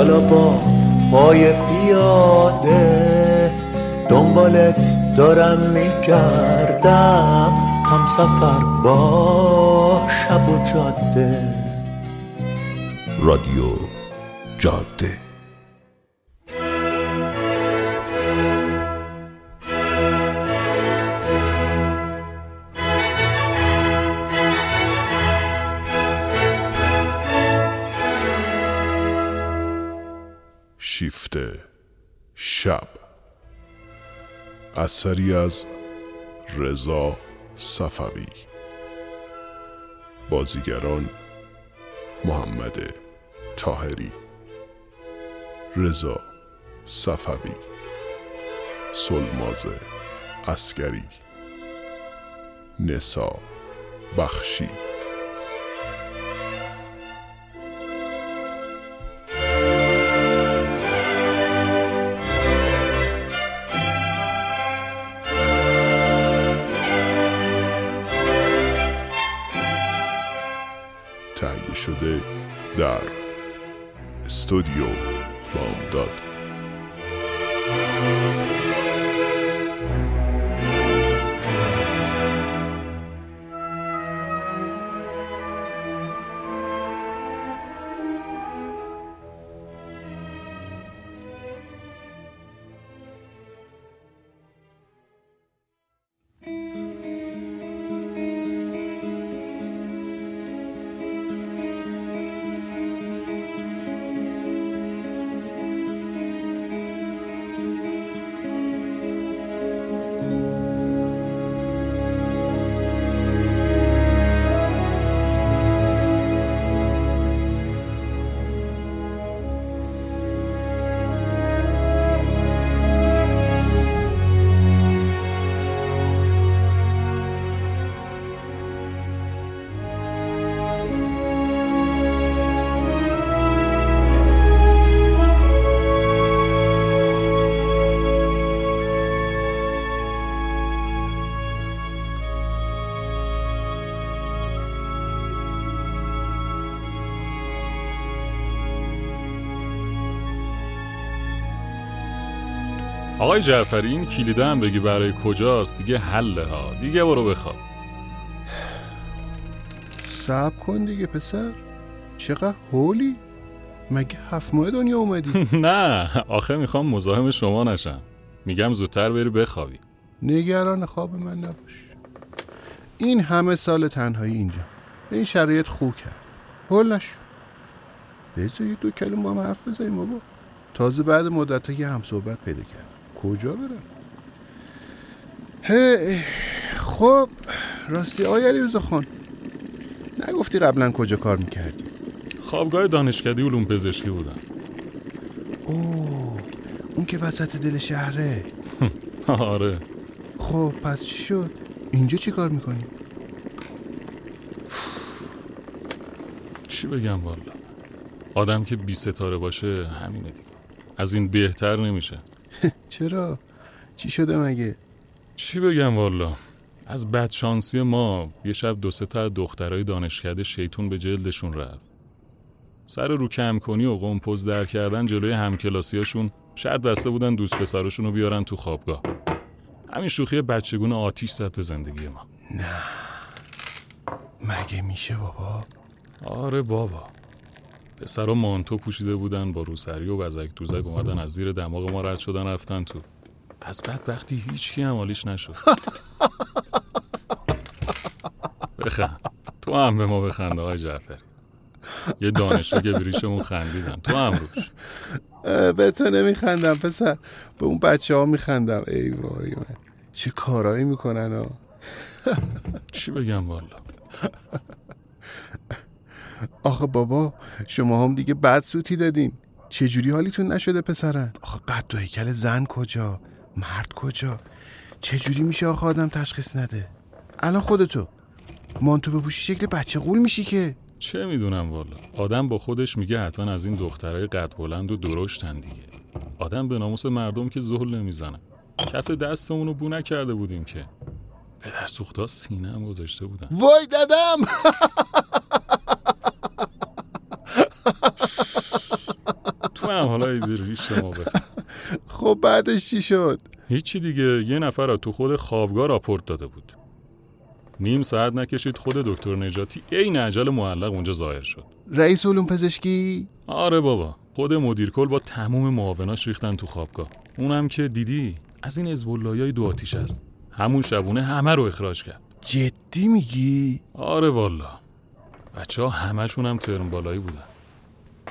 حالا با پای پیاده دنبالت دارم میگردم. هم سفر با شب و جاده. رادیو جاده. اثری از رضا صفوی. بازیگران محمد تاهری رضا صفوی سلماز اسکری نسا بخشی. استودیو بامداد. آقای جعفری این کلیده هم بگی برای کجاست. دیگه حله ها. دیگه برو بخواب. صبر کن دیگه پسر. چقدر هولی مگه هفت ماه دنیا اومدی؟ نه آخه می‌خوام مزاحم شما نشم. میگم زودتر بری بخوابی. نگران خواب من نباش. این همه سال تنهایی اینجا. به این شرایط خوب کرد. هول نشو. بذار یه دو کلمه با هم حرف بزنیم بابا. تازه بعد مدت یه هم صحبت پیدا کرد کجا برم هی خب راستی آقای علیرضا خان نگفتی قبلا کجا کار می‌کردی؟ خوابگاه دانشکده علوم پزشکی بودم. اوه اون که وسط دل شهره. آره. خب پس چی شد؟ اینجا چی کار می‌کنی؟ چی بگم والا؟ آدم که بی ستاره باشه همینه دیگه. از این بهتر نمیشه. چرا؟ چی شده مگه؟ چی بگم والا؟ از بدشانسی ما یه شب دو سه تا از دخترای دانشکده شیطون به جلدشون رفت. سر رو کم کنی و قمپوز در کردن جلوی همکلاسیاشون شرط بسته بودن دوست پسرشون رو بیارن تو خوابگاه. همین شوخی بچگون آتیش زد به زندگی ما. مگه میشه بابا؟ آره بابا. پسرا مانتو پوشیده بودن با روسری و وزک دوزک اومدن از زیر دماغ ما رد شدن رفتن تو. از بدبختی هیچ کی هم حالیش نشد. بخند. تو هم به ما بخند آقای جعفری. یه دانشجو که بریشمون خندیدن. تو هم روش. به تو نمیخندم پسر. به اون بچه ها میخندم. ای وای من. چه کارایی می‌کنن ها؟ چی بگم والا؟ آخه بابا شما هم دیگه بد سوتی دادین. چجوری حالیتون نشده پسرن؟ آخه قد و هیکل زن کجا؟ مرد کجا؟ چجوری میشه آخه آدم تشخیص نده؟ الان خودتو. مانتو بپوشی شکل بچه قول میشی که. چه می‌دونم والا. آدم با خودش میگه حتما از این دخترای قد بلند و درشتن دیگه. آدم به ناموس مردم که زهل نمی‌زنه. کف دستمون رو بو نکرده بودیم که. پدر سوختا سینه هم گذاشته بودن. وای دادم! ریش بخ- خب بعدش چی شد؟ هیچی دیگه یه نفر از تو خود خوابگاه راپورت داده بود. نیم ساعت نکشید خود دکتر نجاتی عین عجل معلق اونجا ظاهر شد. رئیس علوم پزشکی؟ آره بابا خود مدیر کل با تموم معاوناش ریختن تو خوابگاه. اونم که دیدی از این های دو آتیش است. همون شبونه همه رو اخراج کرد. جدی میگی؟ آره والا. بچه ها همشون هم ترم بالایی بودن.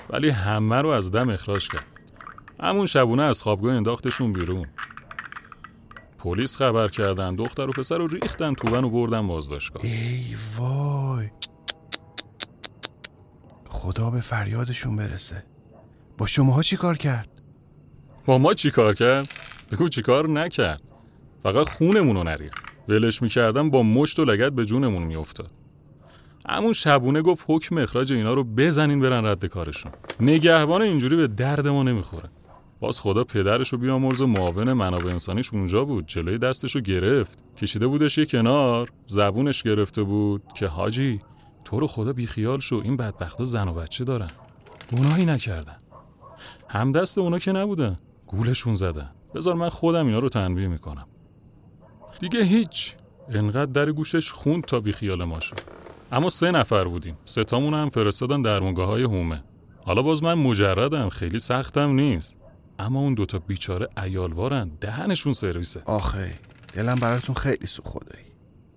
ولی همه رو از دم اخراج کرد. همون شبونه از خوابگاه انداختشون بیرون. پلیس خبر کردن دختر و پسر رو ریختن تو و بردن بازداشتگاه. ای وای. خدا به فریادشون برسه. با شماها چی کار کرد؟ با ما چی کار کرد؟ بگو چی کار نکرد. فقط خونمون رو نریخت. ولش می‌کردم با مشت و لگت به جونمون میافتاد. همون شبونه گفت حکم اخراج اینا رو بزنین برن رد کارشون. نگهبان اینجوری به درد ما نمی‌خوره. باز خدا پدرش رو بیامرز و معاون منابع انسانیش اونجا بود جلوی دستش رو گرفت. کشیده بودش یه کنار. زبونش گرفته بود که حاجی تو رو خدا بیخیال شو این بدبختا زن و بچه دارن. گناهی نکردن. همدست اونا که نبودن گولشون زدن. بذار من خودم اینا رو تنبیه می‌کنم. دیگه هیچ. انقدر در گوشش خوند تا بیخیال ما شد. اما سه نفر بودیم. ستامون هم فرستادن درمونگاه های هومه حالا باز من مجردم خیلی سختم نیست. اما اون دوتا بیچاره ایالوارن دهنشون سرویسه. آخه دلم براتون خیلی سو خدایی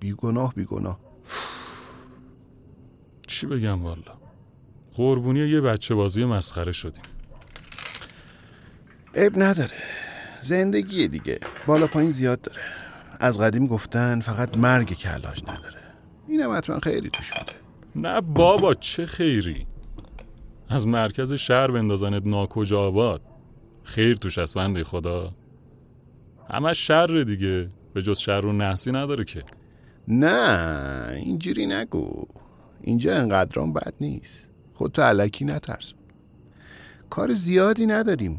بیگناه بیگناه. چی بگم والا؟ قربونی یه بچه بازی مسخره شدیم. عیب نداره. زندگی دیگه. بالا پایین زیاد داره. از قدیم گفتن فقط مرگ که علاج نداره اینم حتما خیلی توش بوده. نه بابا چه خیری؟ از مرکز شهر بندازنت ناکجا آباد. خیر توش از بنده خدا. همه شر دیگه. به جز شر و نحسی نداره که. نه اینجوری نگو. اینجا انقدرام بد نیست. خودتو علکی نترسون کار زیادی نداریم.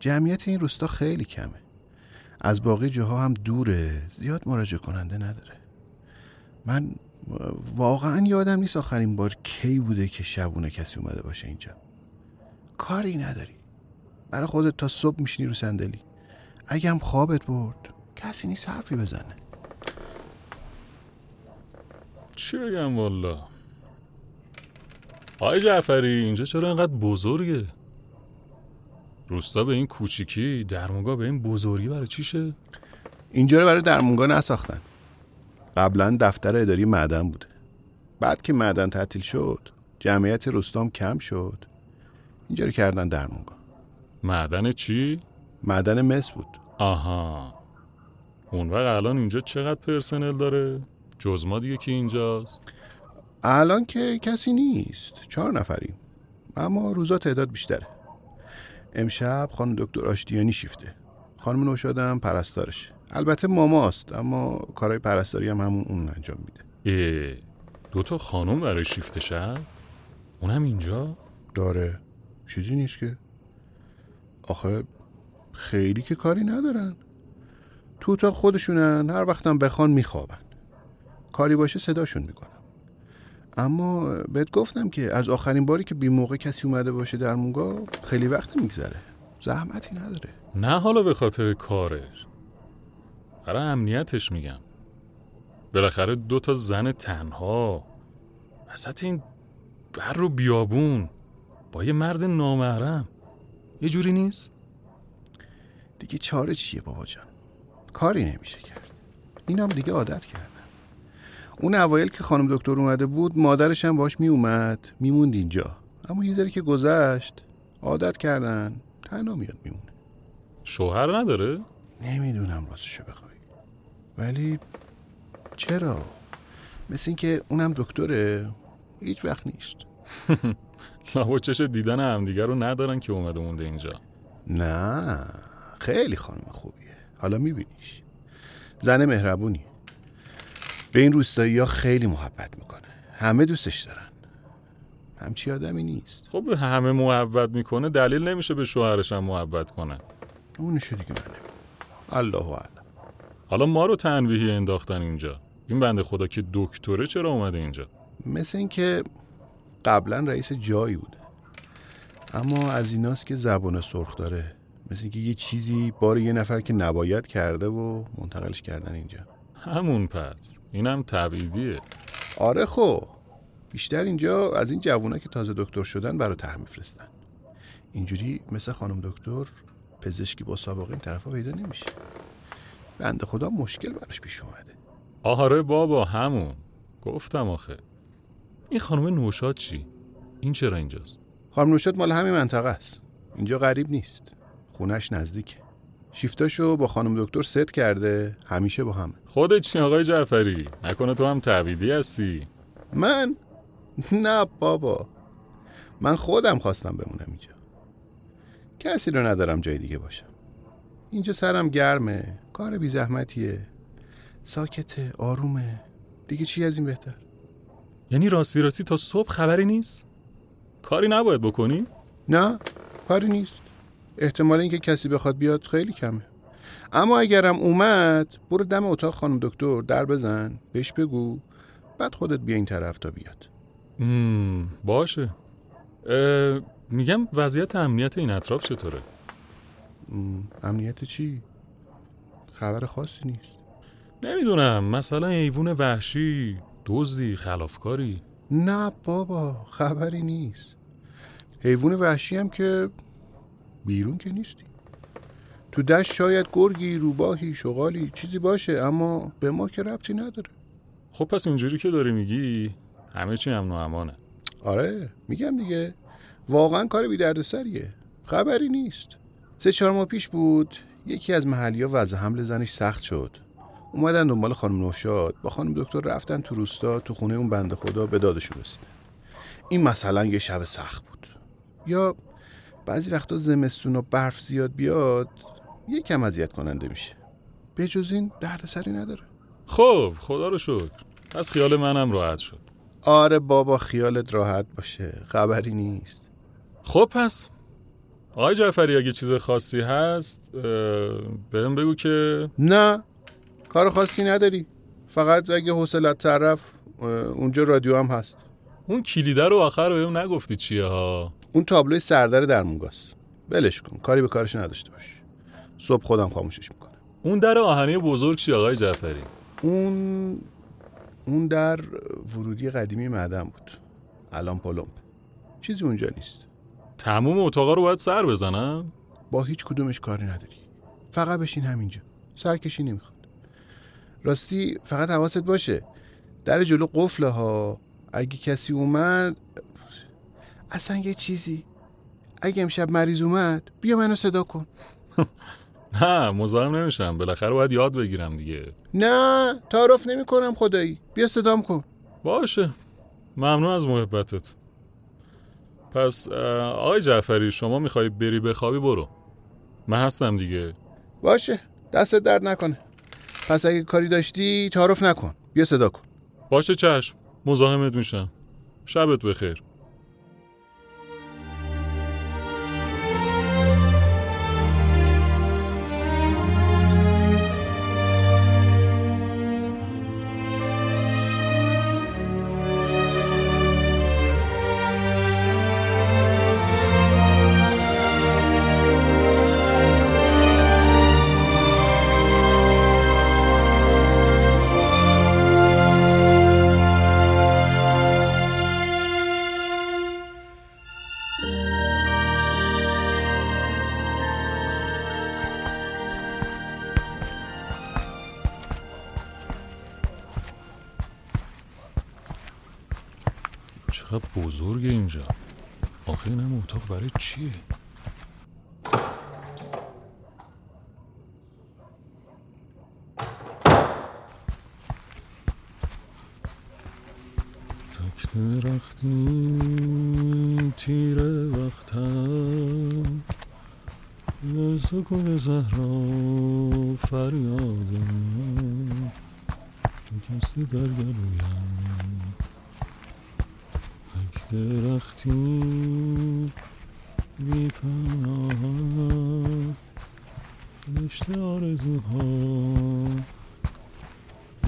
جمعیت این روستا خیلی کمه. از باقی جاها هم دوره. زیاد مراجعه کننده نداره. من واقعا یادم نیست آخرین بار کی بوده که شبونه کسی اومده باشه اینجا. کاری نداری برای خودت تا صبح میشینی رو صندلی. اگه هم خوابت برد کسی نیست حرفی بزنه. چی بگم والا؟ آقای جعفری اینجا چرا انقدر بزرگه؟ روستا به این کوچیکی درمونگاه به این بزرگی برای چیشه اینجا رو برای درمونگاه نساختن. قبلا دفتر اداری معدن بوده. بعد که معدن تعطیل شد جمعیت روستام کم شد. اینجا رو کردن درمونگاه معدن چی؟ معدن مس بود. آها. اون وقت الان اینجا چقدر پرسنل داره؟ جز ما دیگه که اینجاست؟ الان که کسی نیست. چهار نفریم. اما روزا تعداد بیشتره. امشب خانم دکتر آشتیانی شیفته. خانم نوشادم پرستارش. البته ماماست اما کارهای پرستاری هم همون اون انجام میده. اه دوتا خانم برای شیفت شب؟ اونم اینجا؟ داره. چیزی نیست که. آخه خیلی که کاری ندارن. تو اتاق خودشونن هر وقتم بخوان میخوابن. کاری باشه صداشون می‌کنم. اما بهت گفتم که از آخرین باری که بی موقع کسی اومده باشه در مونگاه خیلی وقت میگذره. زحمتی نداره. نه حالا به خاطر کارش. برای امنیتش میگم. بالاخره دو تا زن تنها. وسط این بر رو بیابون. با یه مرد نامحرم. یه جوری نیست؟ دیگه چاره چیه بابا جان؟ کاری نمیشه کرد. اینم دیگه عادت کردن. اون اوایل که خانم دکتر اومده بود مادرش هم باش میومد میموند اینجا. اما یه ذره که گذشت عادت کردن تنها میاد میمونه. شوهر نداره؟ نمی‌دونم راستشو بخوای. ولی چرا؟ مثل اینکه اونم دکتره هیچ وقت نیست. لابا چش دیدن همدیگه رو ندارن که اومده مونده اینجا. نه خیلی خانم خوبیه. حالا میبینیش. زن مهربونی. به این روستایی ها خیلی محبت می‌کنه. همه دوستش دارن. همچی آدمی نیست. خب همه محبت می‌کنه دلیل نمیشه به شوهرش هم محبت کنه. اونشو دیگه من الله اعلم. حالا ما رو تنویحی انداختن اینجا. این بنده خدا که دکتره چرا اومده اینجا؟ مثل اینکه قبلا رئیس جایی بوده. اما از ایناست که زبان سرخ داره. مثل اینکه یه چیزی بار یه نفر که نباید کرده و منتقلش کردن اینجا. همون پس. اینم تبعیدیه. آره خب. بیشتر اینجا از این جوونا که تازه دکتر شدن برای طرح میفرستن. اینجوری مثل خانم دکتر پزشکی با سابقه این طرفا پیدا نمیشه. بنده خدا مشکل براش پیش اومده. آره بابا همون. گفتم آخه. این خانم نوشاد چی؟ این چرا اینجاست؟ خانم نوشاد مال همین منطقه است. اینجا غریب نیست. خونش نزدیکه. شیفتاشو با خانم دکتر ست کرده همیشه با هم خودت چی آقای جعفری؟ نکنه تو هم تعویدی هستی؟ من؟ نه بابا. من خودم خواستم بمونم اینجا. کسی رو ندارم جای دیگه باشم. اینجا سرم گرمه کار بی زحمتیه ساکته آرومه. دیگه چی از این بهتر؟ یعنی راستی راستی تا صبح خبری نیست؟ کاری نباید بکنی؟ نه کاری نیست احتمال اینکه کسی بخواد بیاد خیلی کمه اما اگرم اومد برو دم اتاق خانم دکتر در بزن بهش بگو بعد خودت بیا این طرف تا بیاد مم، باشه میگم وضعیت امنیت این اطراف چطوره؟ امنیت چی؟ خبر خاصی نیست نمی‌دونم مثلا ایوون وحشی دزدی خلافکاری؟ نه بابا خبری نیست. حیوان وحشی هم که بیرون که نیستی. تو دشت شاید گرگی روباهی شغالی چیزی باشه اما به ما که ربطی نداره. خب پس اینجوری که داری میگی همه چی امن و امانه. آره میگم دیگه. واقعا کار بی دردسریه خبری نیست. سه چهار ماه پیش بود یکی از محلی ها وضع حمل زنش سخت شد. اومدن دنبال خانم نوشاد. با خانم دکتر رفتن تو روستا تو خونه اون بنده خدا به دادشون رسیدن. این مثلا یه شب سخت بود. یا بعضی وقتا زمستون و برف زیاد بیاد یکم اذیت کننده میشه. به جز این دردسری نداره. خب خدا رو شکر. پس خیال منم راحت شد. آره بابا خیالت راحت باشه. خبری نیست. خب پس آقای جعفری اگه چیز خاصی هست بهم بگو که نه. کار خاصی نداری. فقط اگه حوصلت طرف اونجا رادیو هم هست. اون کلیده رو آخر بهم نگفتی چیه ها؟ اون تابلوی سردر درمونگاست ولش کن کاری به کارش نداشته باش. صبح خودم خاموشش می‌کنم. اون در آهنی بزرگ چی آقای جعفری؟ اون اون در ورودی قدیمی معدن بود. الان پلمپ. چیزی اونجا نیست. تموم اتاقا رو باید سر بزنم با هیچ کدومش کاری نداری. فقط بشین همینجا. سرکشی نمی‌خواد راستی فقط حواست باشه. در جلو قفله ها اگه کسی اومد اصلا یه چیزی. اگه امشب مریض اومد بیا منو صدا کن. نه مزاحم نمیشم. بالاخره باید یاد بگیرم دیگه. نه تعارف نمی کنم خدایی. بیا صدام کن. باشه. ممنون از محبتت. پس آقای جعفری شما می‌خوای بری بخوابی؟ برو. من هستم دیگه. باشه. دستت درد نکنه. پس اگه کاری داشتی تعارف نکن. بیا صدا کن. باشه چشم. مزاحمت میشم. شبت بخیر. درختی تیره وقتم. سکون زهرا فریادم. شکسته در گلویم. تک درختی بیپناه رشته آرزوها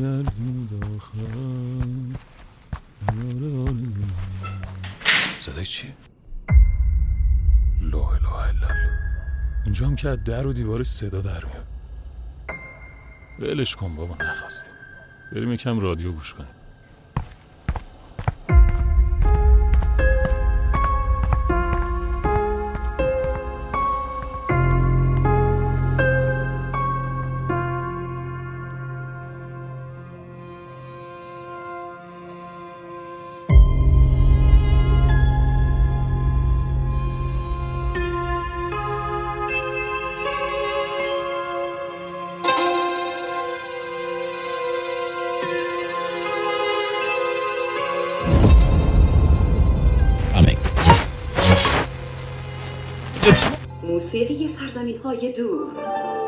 گردون داخل. یار آرزوها صدای چیه؟ الا اینجا هم که از در و دیوار صدا در میاد. ولش کن بابا نخواستیم. بریم یکم رادیو گوش کنیم. سرزمین های دور.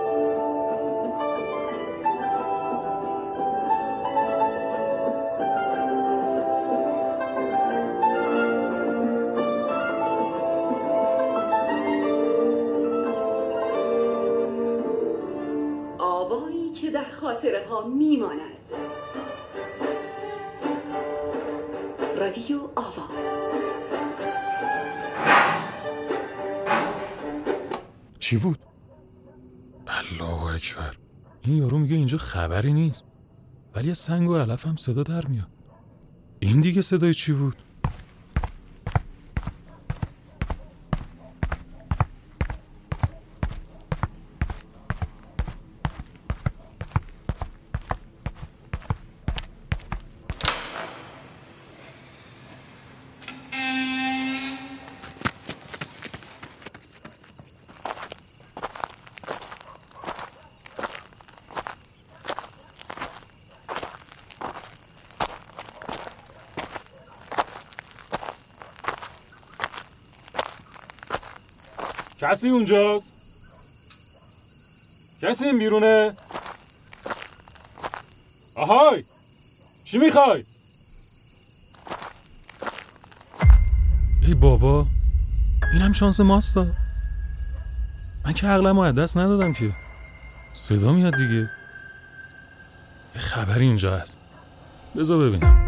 چی بود؟ الله اکبر این یارو میگه اینجا خبری نیست ولی از سنگ و علف هم صدا در میاد این دیگه صدای چی بود؟ کسی اونجاست؟ کسی این بیرونه؟ آهای چی می‌خوای؟ ای بابا اینم شانس ماستا من که عقلمو از دست ندادم که صدا میاد دیگه خبری اینجا هست بذار ببینم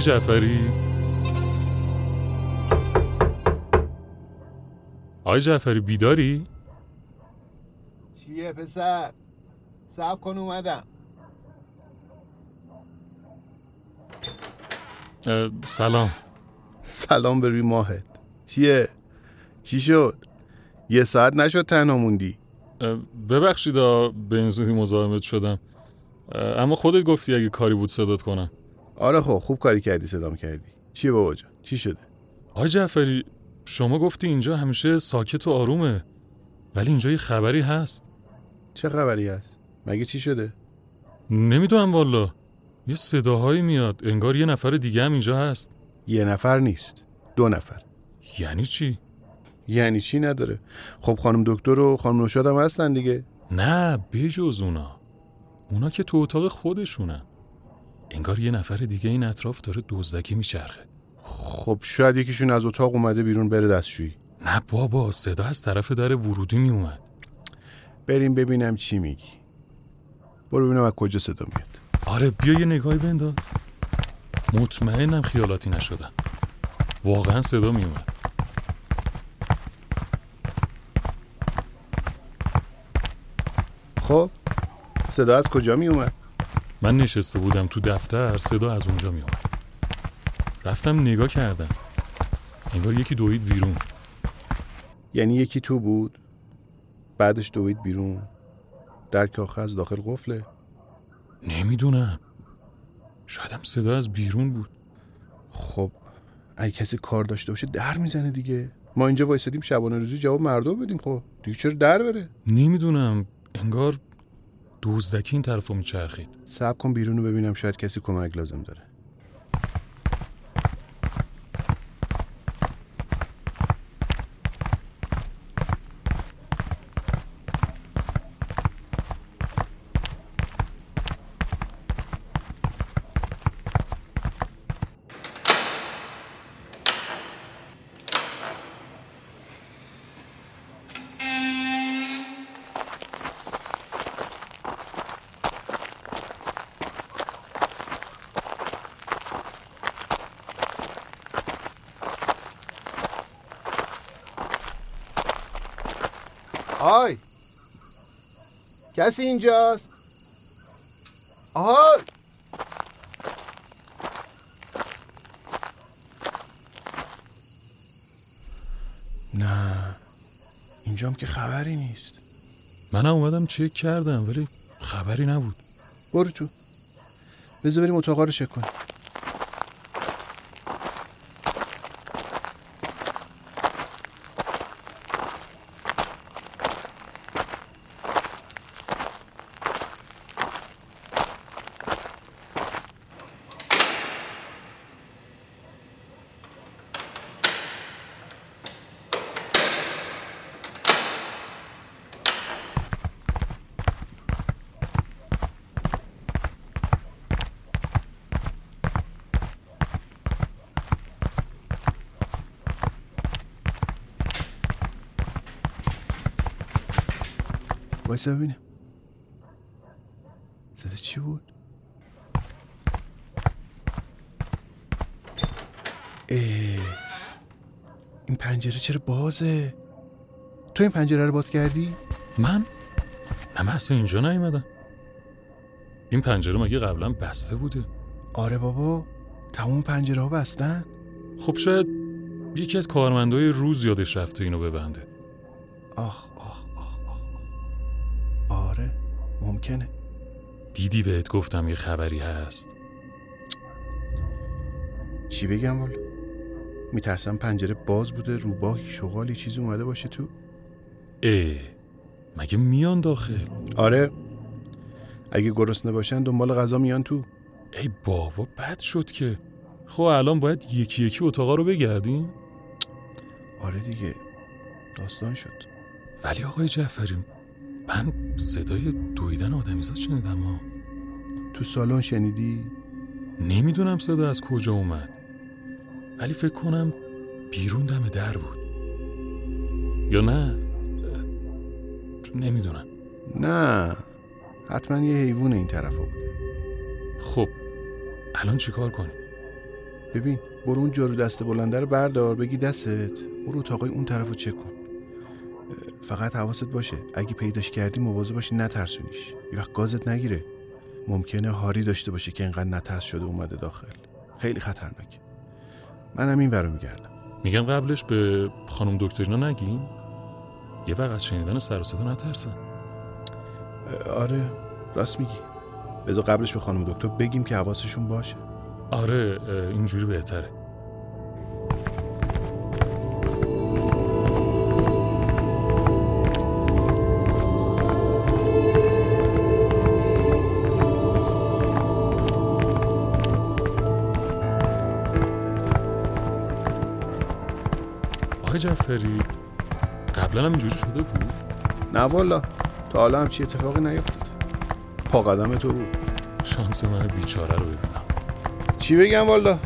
آقای جعفری. آقای جعفری بیداری؟ چیه پسر؟ سب کن اومدم. سلام. سلام به روی ماهت. چیه؟ چی شد؟ یه ساعت نشد تنها موندی. ببخشید به این زودی مزاحمت شدم. اما خودت گفتی اگه کاری بود صدات کنم. آره خب خوب کاری کردی صدام کردی. چیه بابا جان؟ چی شده؟ آقای جعفری شما گفتی اینجا همیشه ساکت و آرومه. ولی اینجا یه خبری هست. چه خبری هست؟ مگه چی شده؟ نمی‌دونم والا. یه صداهایی میاد. انگار یه نفر دیگه هم اینجا هست. یه نفر نیست. دو نفر. یعنی چی؟ یعنی چی نداره؟ خب خانم دکتر و خانم نوشاد هم هستن دیگه. نه بجز اونا. اونا که تو اتاق خودشونن. انگار یه نفر دیگه این اطراف داره دزدکی میچرخه. خب شاید یکیشون از اتاق اومده بیرون بره دستشویی. نه بابا صدا از طرف در ورودی میومد. بریم ببینم چی میگی. برو ببینم از کجا صدا میاد. آره بیا یه نگاهی بنداز. مطمئنم خیالاتی نشدن. واقعا صدا میومد. خب صدا از کجا میومد؟ من نشسته بودم تو دفتر صدا از اونجا میومد رفتم نگاه کردم. انگار یکی دوید بیرون. یعنی یکی تو بود بعدش دوید بیرون. در آخه از داخل قفله. نمی‌دونم. شایدم صدا از بیرون بود. خب اگه کسی کار داشته باشه در می‌زنه دیگه. ما اینجا وایسادیم شبانه روزی جواب مردم بدیم خب. دیگه چرا در بره؟ نمی‌دونم. انگار دزدکی این طرف میچرخید. صبر کن بیرون رو ببینم شاید کسی کمک لازم داره آهای کسی اینجاست؟ آهای نه اینجام که خبری نیست. منم اومدم چک کردم ولی خبری نبود. برو تو. بذار بریم اتاقا رو چک کنیم. وایسا ببینم صدا چی بود؟ اه، این پنجره چرا بازه؟ تو این پنجره رو باز کردی؟ من؟ نه من اصلا اینجا نیومدم. این پنجره مگه قبلا بسته بوده؟ آره بابا تمام پنجره ها بستن. خب شاید یکی از کارمندای روز یادش رفته اینو ببنده. آخ. آره ممکنه. دیدی بهت گفتم یه خبری هست. چی بگم والا میترسم پنجره باز بوده روباهی شغالی چیزی اومده باشه تو. اه مگه میان داخل؟ آره. اگه گرسنه باشن دنبال غذا میان تو. ای بابا بد شد که. خب الان باید یکی یکی اتاقا رو بگردیم؟ آره دیگه داستان شد. ولی آقای جعفری من صدای دویدن آدمیزاد شنیدم ها تو سالن شنیدی؟ نمی‌دونم صدا از کجا اومد. ولی فکر کنم بیرون دم در بود. یا نه؟ نمی‌دونم. نه حتما یه حیوان این طرف بوده. خب الان چیکار کنیم؟ ببین برو اون جارو دست بلنده رو بردار بگی دستت برو اتاقای اون طرف رو چک کن. فقط حواست باشه. اگه پیداش کردی مواظب باشی نترسونیش. یه وقت گازت نگیره. ممکنه هاری داشته باشه که اینقدر نترس شده اومده داخل. خیلی خطرناکه. منم این ورو میگردم. میگم قبلش به خانم دکترینا نگیم یه وقت از شنیدن سر و صدا نترسن. آره راست میگی. بذار قبلش به خانم دکتر بگیم که حواسشون باشه. آره اینجوری بهتره. جعفری قبلا هم اینجوری شده بود؟ نه والا. تا حالا همچی اتفاقی نیفتاد. پا قدم تو بود. شانس من بیچاره رو ببینم. چی بگم والا؟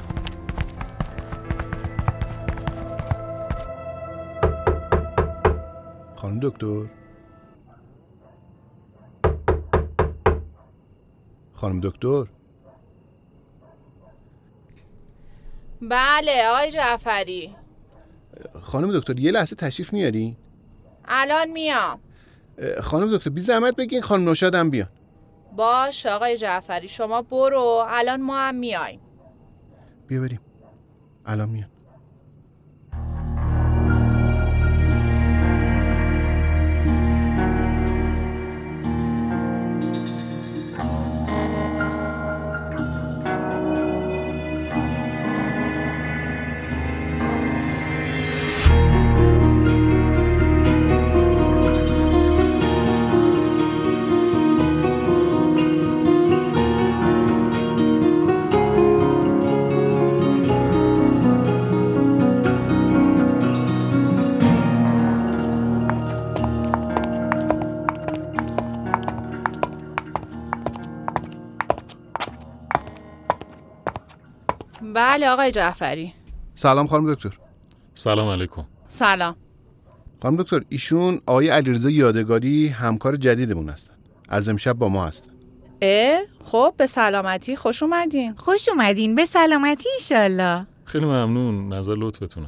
خانم دکتر؟ خانم دکتر؟ بله آقای جعفری. خانم دکتر یه لحظه تشریف میاری؟ الان میام. خانم دکتر بی زحمت بگین خانم نوشادم بیان. باش آقای جعفری شما برو الان ما هم میایم. بیا بریم. الان میان بله آقای جعفری. سلام خانم دکتر. سلام علیکم. سلام. خانم دکتر ایشون آقای علیرضا یادگاری همکار جدیدمون هستن. از امشب با ما هستن. اه خب به سلامتی. خوش اومدین. خوش اومدین. به سلامتی ایشالله خیلی ممنون. نظر لطفتونه.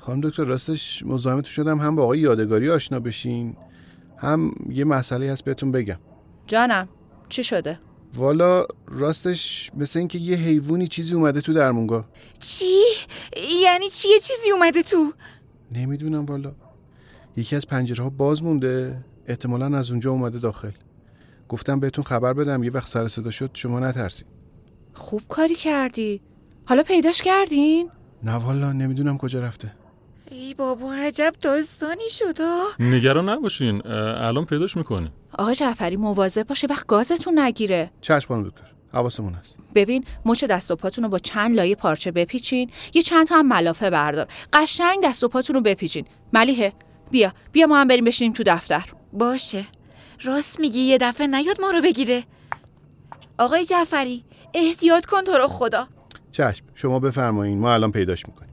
خانم دکتر راستش مزاحمتون شدم هم با آقای یادگاری آشنا بشین. هم یه مسئله هست بهتون بگم. جانم چی شده؟ والا راستش مثل اینکه یه حیوانی چیزی اومده تو درمونگاه. چی؟ یعنی چی یه چیزی اومده تو؟ نمی‌دونم والا. یکی از پنجره ها باز مونده. احتمالا از اونجا اومده داخل. گفتم بهتون خبر بدم یه وقت سر صدا شد شما نترسید. خوب کاری کردی. حالا پیداش کردین؟ نه والا نمی‌دونم کجا رفته. ای بابا عجب داستانی شد. نگران نباشین الان پیداش می‌کنه آقای جعفری مواظب باشه وقت گازتون نگیره. چشم خانم دکتر حواسمون هست. ببین مچ دست و پاتون رو با چند لایه پارچه بپیچین یه چند تا هم ملافه بردار. قشنگ دست و پاتون رو بپیچین. ملیحه بیا بیا ما هم بریم بشینیم تو دفتر. باشه. راست میگی یه دفعه نیاد ما رو بگیره. آقای جعفری احتیاط کن تو رو خدا. چشم شما بفرمایین ما الان پیداش می‌کنیم.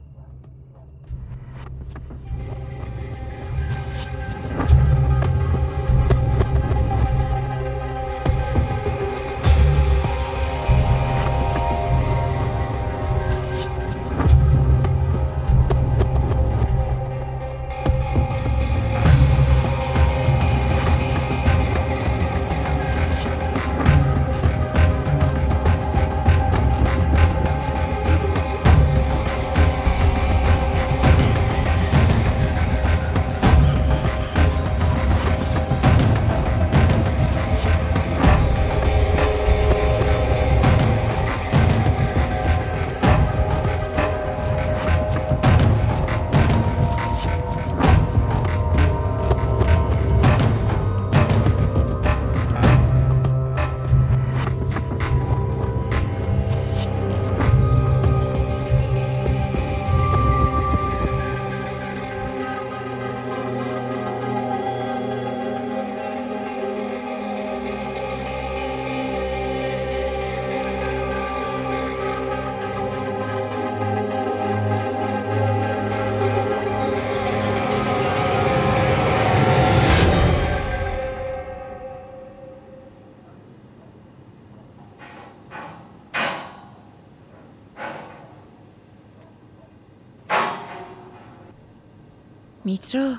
میترا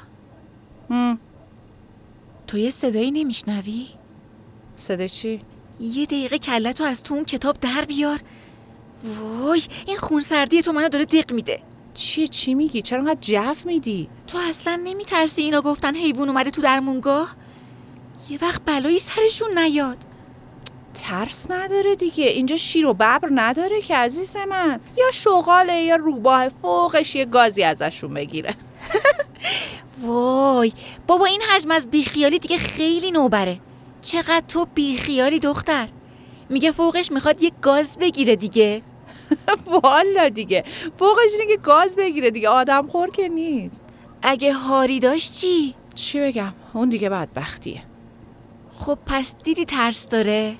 هم. تو یه صدایی نمیشنوی؟ صدا چی؟ یه دقیقه کلتو از تو اون کتاب در بیار وای این خونسردی تو منو داره دق میده چی چی میگی؟ چرا انقدر جف میدی؟ تو اصلا نمیترسی اینا گفتن حیوان اومده تو درمونگاه یه وقت بلایی سرشون نیاد ترس نداره دیگه اینجا شیر و ببر نداره که عزیز من یا شغاله یا روباه فوقش یه گازی ازشون بگیره وای. بابا این حجم از بیخیالی دیگه خیلی نوبره. چقدر تو بیخیالی دختر. میگه فوقش می‌خواد یه گاز بگیره دیگه. والا دیگه. فوقش اینه که گاز بگیره دیگه. آدم خور که نیست. اگه هاری داشت چی؟ چی بگم؟ اون دیگه بدبختیه. خب پس دیدی ترس داره؟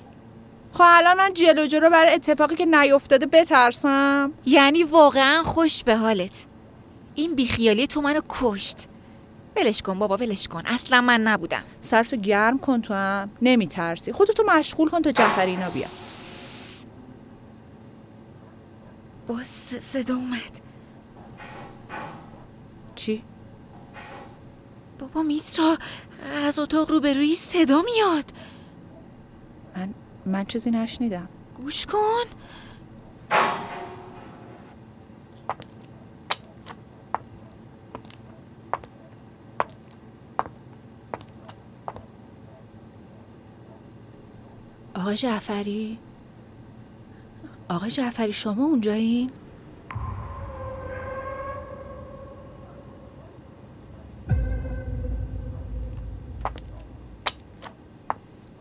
خب الان من جلو جلو برای اتفاقی که نیفتاده بترسم. یعنی واقعا خوش به حالت. این بیخیالی تو منو کشت. ولش کن بابا ولش کن. اصلا من نبودم. سرتو گرم کن تو هم. نمیترسی. خودتو مشغول کن تا جعفری اینا بیا. با س- صدا اومد. چی؟ بابا میترا از اتاق روبروی صدا میاد. من من چیزی نشنیدم. گوش کن. آقای جعفری؟ آقای جعفری شما اونجایین؟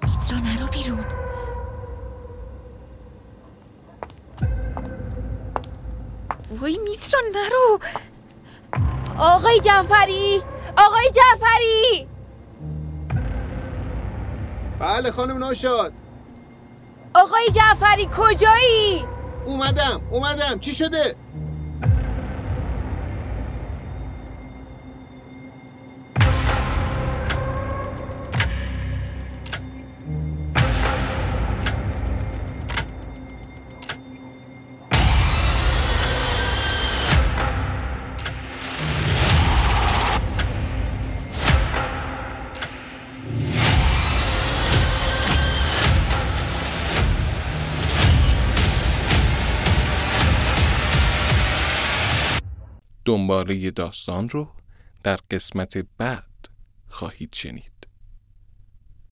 میترا بیرون. وای میترا نرو. آقای جعفری آقای جعفری. بله خانم ناشاد. آقای جعفری کجایی؟ اومدم اومدم چی شده دنباله داستان رو در قسمت بعد خواهید شنید.